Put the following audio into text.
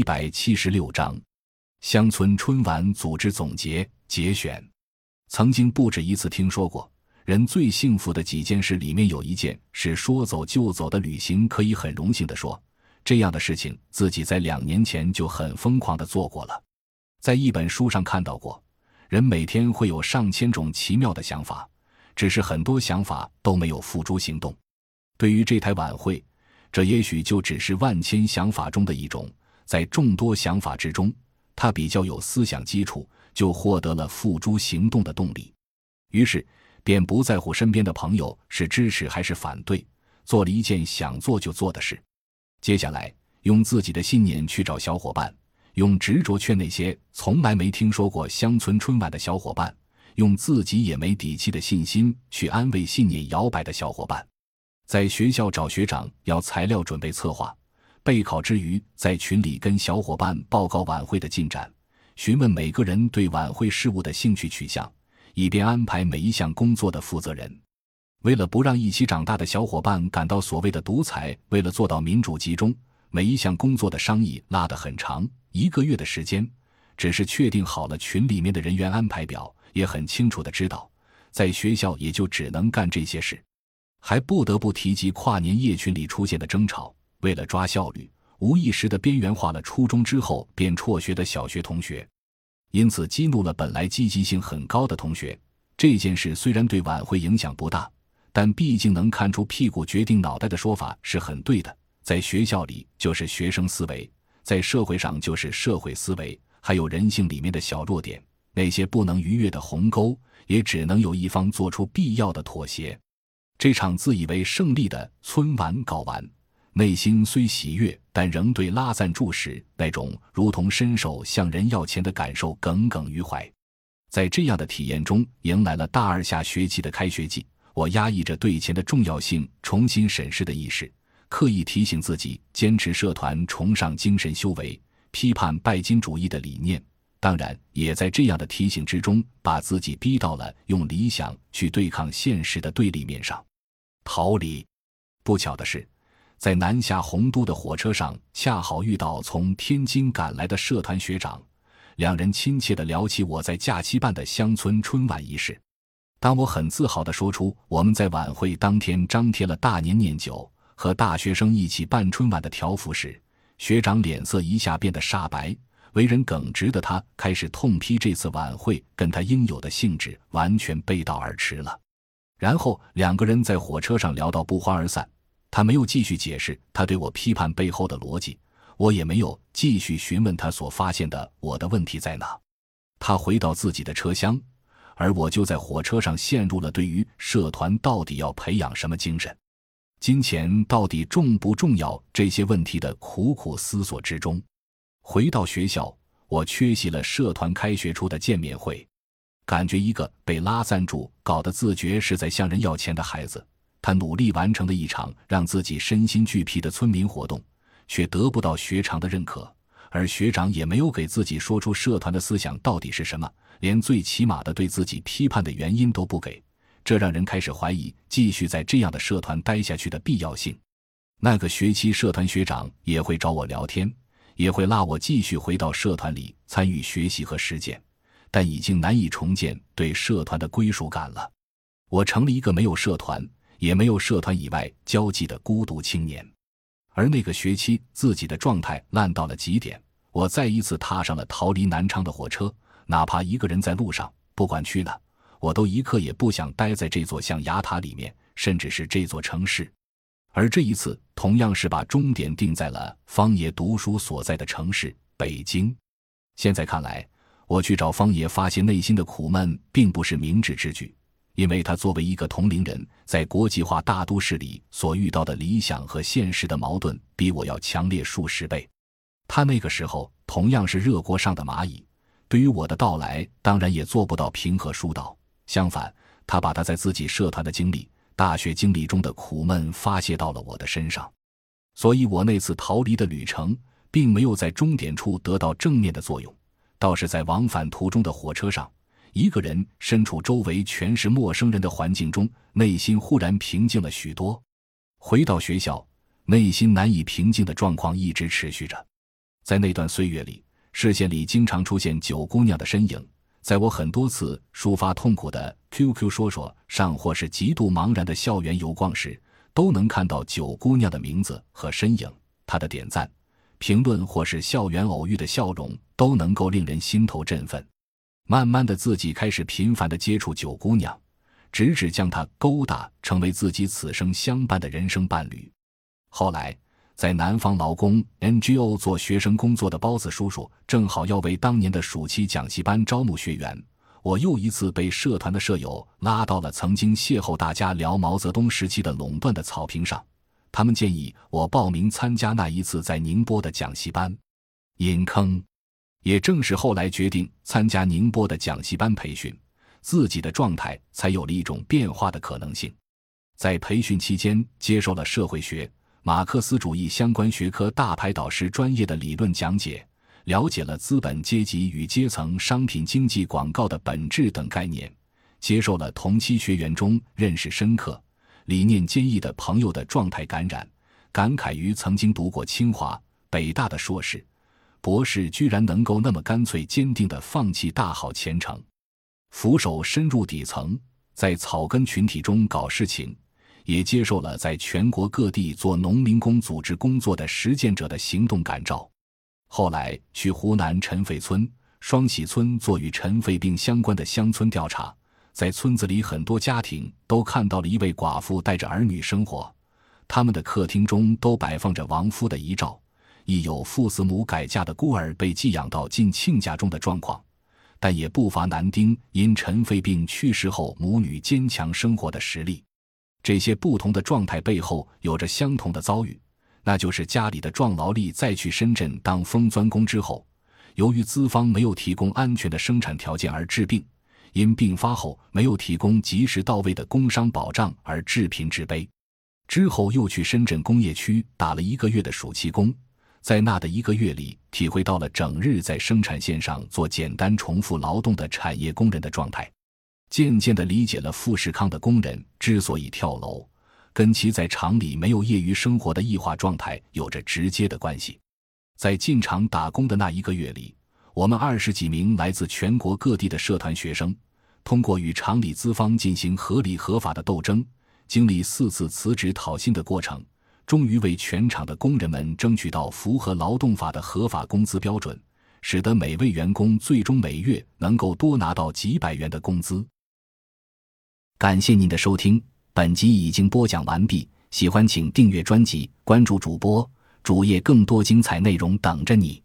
一百七十六章，乡村春晚组织总结节选。曾经不止一次听说过，人最幸福的几件事里面有一件是说走就走的旅行，可以很荣幸的说，这样的事情自己在两年前就很疯狂的做过了。在一本书上看到过，人每天会有上千种奇妙的想法，只是很多想法都没有付诸行动。对于这台晚会。这也许就只是万千想法中的一种，在众多想法之中，他比较有思想基础，就获得了付诸行动的动力。于是，便不在乎身边的朋友是支持还是反对，做了一件想做就做的事。接下来，用自己的信念去找小伙伴，用执着劝那些从来没听说过乡村春晚的小伙伴，用自己也没底气的信心去安慰信念摇摆的小伙伴。在学校找学长要材料准备策划，备考之余，在群里跟小伙伴报告晚会的进展，询问每个人对晚会事务的兴趣取向，以便安排每一项工作的负责人。为了不让一起长大的小伙伴感到所谓的独裁，为了做到民主集中，每一项工作的商议拉得很长，一个月的时间。只是确定好了群里面的人员安排表，也很清楚的知道，在学校也就只能干这些事。还不得不提及跨年夜群里出现的争吵，为了抓效率，无意识的边缘化了初中之后便辍学的小学同学，因此激怒了本来积极性很高的同学。这件事虽然对晚会影响不大，但毕竟能看出屁股决定脑袋的说法是很对的。在学校里就是学生思维，在社会上就是社会思维，还有人性里面的小弱点，那些不能逾越的鸿沟，也只能有一方做出必要的妥协。这场自以为胜利的春晚搞完，内心虽喜悦，但仍对拉赞助时那种如同伸手向人要钱的感受耿耿于怀。在这样的体验中，迎来了大二下学期的开学季。我压抑着对钱的重要性重新审视的意识，刻意提醒自己坚持社团崇尚精神修为、批判拜金主义的理念。当然，也在这样的提醒之中，把自己逼到了用理想去对抗现实的对立面上。逃离。不巧的是，在南下洪都的火车上，恰好遇到从天津赶来的社团学长，两人亲切地聊起我在假期办的乡村春晚仪式。当我很自豪地说出我们在晚会当天张贴了大年念酒和大学生一起办春晚的条幅时，学长脸色一下变得煞白，为人耿直的他开始痛批这次晚会跟他应有的性质完全背道而驰了。然后两个人在火车上聊到不欢而散，他没有继续解释他对我批判背后的逻辑，我也没有继续询问他所发现的我的问题在哪。他回到自己的车厢，而我就在火车上陷入了对于社团到底要培养什么精神、金钱到底重不重要这些问题的苦苦思索之中。回到学校，我缺席了社团开学初的见面会。感觉一个被拉赞助搞得自觉是在向人要钱的孩子，他努力完成了一场让自己身心俱疲的村民活动，却得不到学长的认可，而学长也没有给自己说出社团的思想到底是什么，连最起码的对自己批判的原因都不给，这让人开始怀疑继续在这样的社团待下去的必要性。那个学期，社团学长也会找我聊天，也会拉我继续回到社团里参与学习和实践。但已经难以重建对社团的归属感了。我成了一个没有社团，也没有社团以外交际的孤独青年。而那个学期，自己的状态烂到了极点。我再一次踏上了逃离南昌的火车，哪怕一个人在路上，不管去哪，我都一刻也不想待在这座象牙塔里面，甚至是这座城市。而这一次，同样是把终点定在了方野读书所在的城市北京。现在看来。我去找方野发泄内心的苦闷，并不是明智之举，因为他作为一个同龄人，在国际化大都市里所遇到的理想和现实的矛盾，比我要强烈数十倍。他那个时候同样是热锅上的蚂蚁，对于我的到来，当然也做不到平和疏导。相反，他把他在自己社团的经历、大学经历中的苦闷发泄到了我的身上，所以我那次逃离的旅程，并没有在终点处得到正面的作用。倒是在往返途中的火车上，一个人身处周围全是陌生人的环境中，内心忽然平静了许多。回到学校，内心难以平静的状况一直持续着。在那段岁月里，视线里经常出现九姑娘的身影。在我很多次抒发痛苦的 QQ 说说上，或是极度茫然的校园游逛时，都能看到九姑娘的名字和身影。她的点赞、评论或是校园偶遇的笑容，都能够令人心头振奋。慢慢的，自己开始频繁的接触九姑娘，直至将她勾搭成为自己此生相伴的人生伴侣。后来。在南方劳工 NGO 做学生工作的包子叔叔，正好要为当年的暑期讲习班招募学员。我又一次被社团的舍友拉到了曾经邂逅大家聊毛泽东时期的垄断的草坪上。他们建议我报名参加那一次在宁波的讲习班。引坑，也正是后来决定参加宁波的讲习班培训，自己的状态才有了一种变化的可能性。在培训期间，接受了社会学。马克思主义相关学科大牌导师专业的理论讲解，了解了资本阶级与阶层商品经济广告的本质等概念，接受了同期学员中认识深刻、理念坚毅的朋友的状态感染，感慨于曾经读过清华、北大的硕士、博士居然能够那么干脆坚定地放弃大好前程，俯首深入底层，在草根群体中搞事情。也接受了在全国各地做农民工组织工作的实践者的行动感召，后来去湖南尘肺村、双喜村做与尘肺病相关的乡村调查，在村子里很多家庭都看到了一位寡妇带着儿女生活，他们的客厅中都摆放着亡夫的遗照，亦有父死母改嫁的孤儿被寄养到近亲家中的状况，但也不乏男丁因尘肺病去世后母女坚强生活的实例。这些不同的状态背后有着相同的遭遇，那就是家里的壮劳力在去深圳当封钻工之后，由于资方没有提供安全的生产条件而致病，因病发后没有提供及时到位的工伤保障而致贫致悲。之后又去深圳工业区打了一个月的暑期工，在那的一个月里，体会到了整日在生产线上做简单重复劳动的产业工人的状态。渐渐地理解了富士康的工人之所以跳楼，跟其在厂里没有业余生活的异化状态有着直接的关系。在进厂打工的那一个月里，我们二十几名来自全国各地的社团学生，通过与厂里资方进行合理合法的斗争，经历四次辞职讨薪的过程，终于为全厂的工人们争取到符合劳动法的合法工资标准，使得每位员工最终每月能够多拿到几百元的工资。感谢您的收听，本集已经播讲完毕。喜欢请订阅专辑，关注主播主页，更多精彩内容等着你。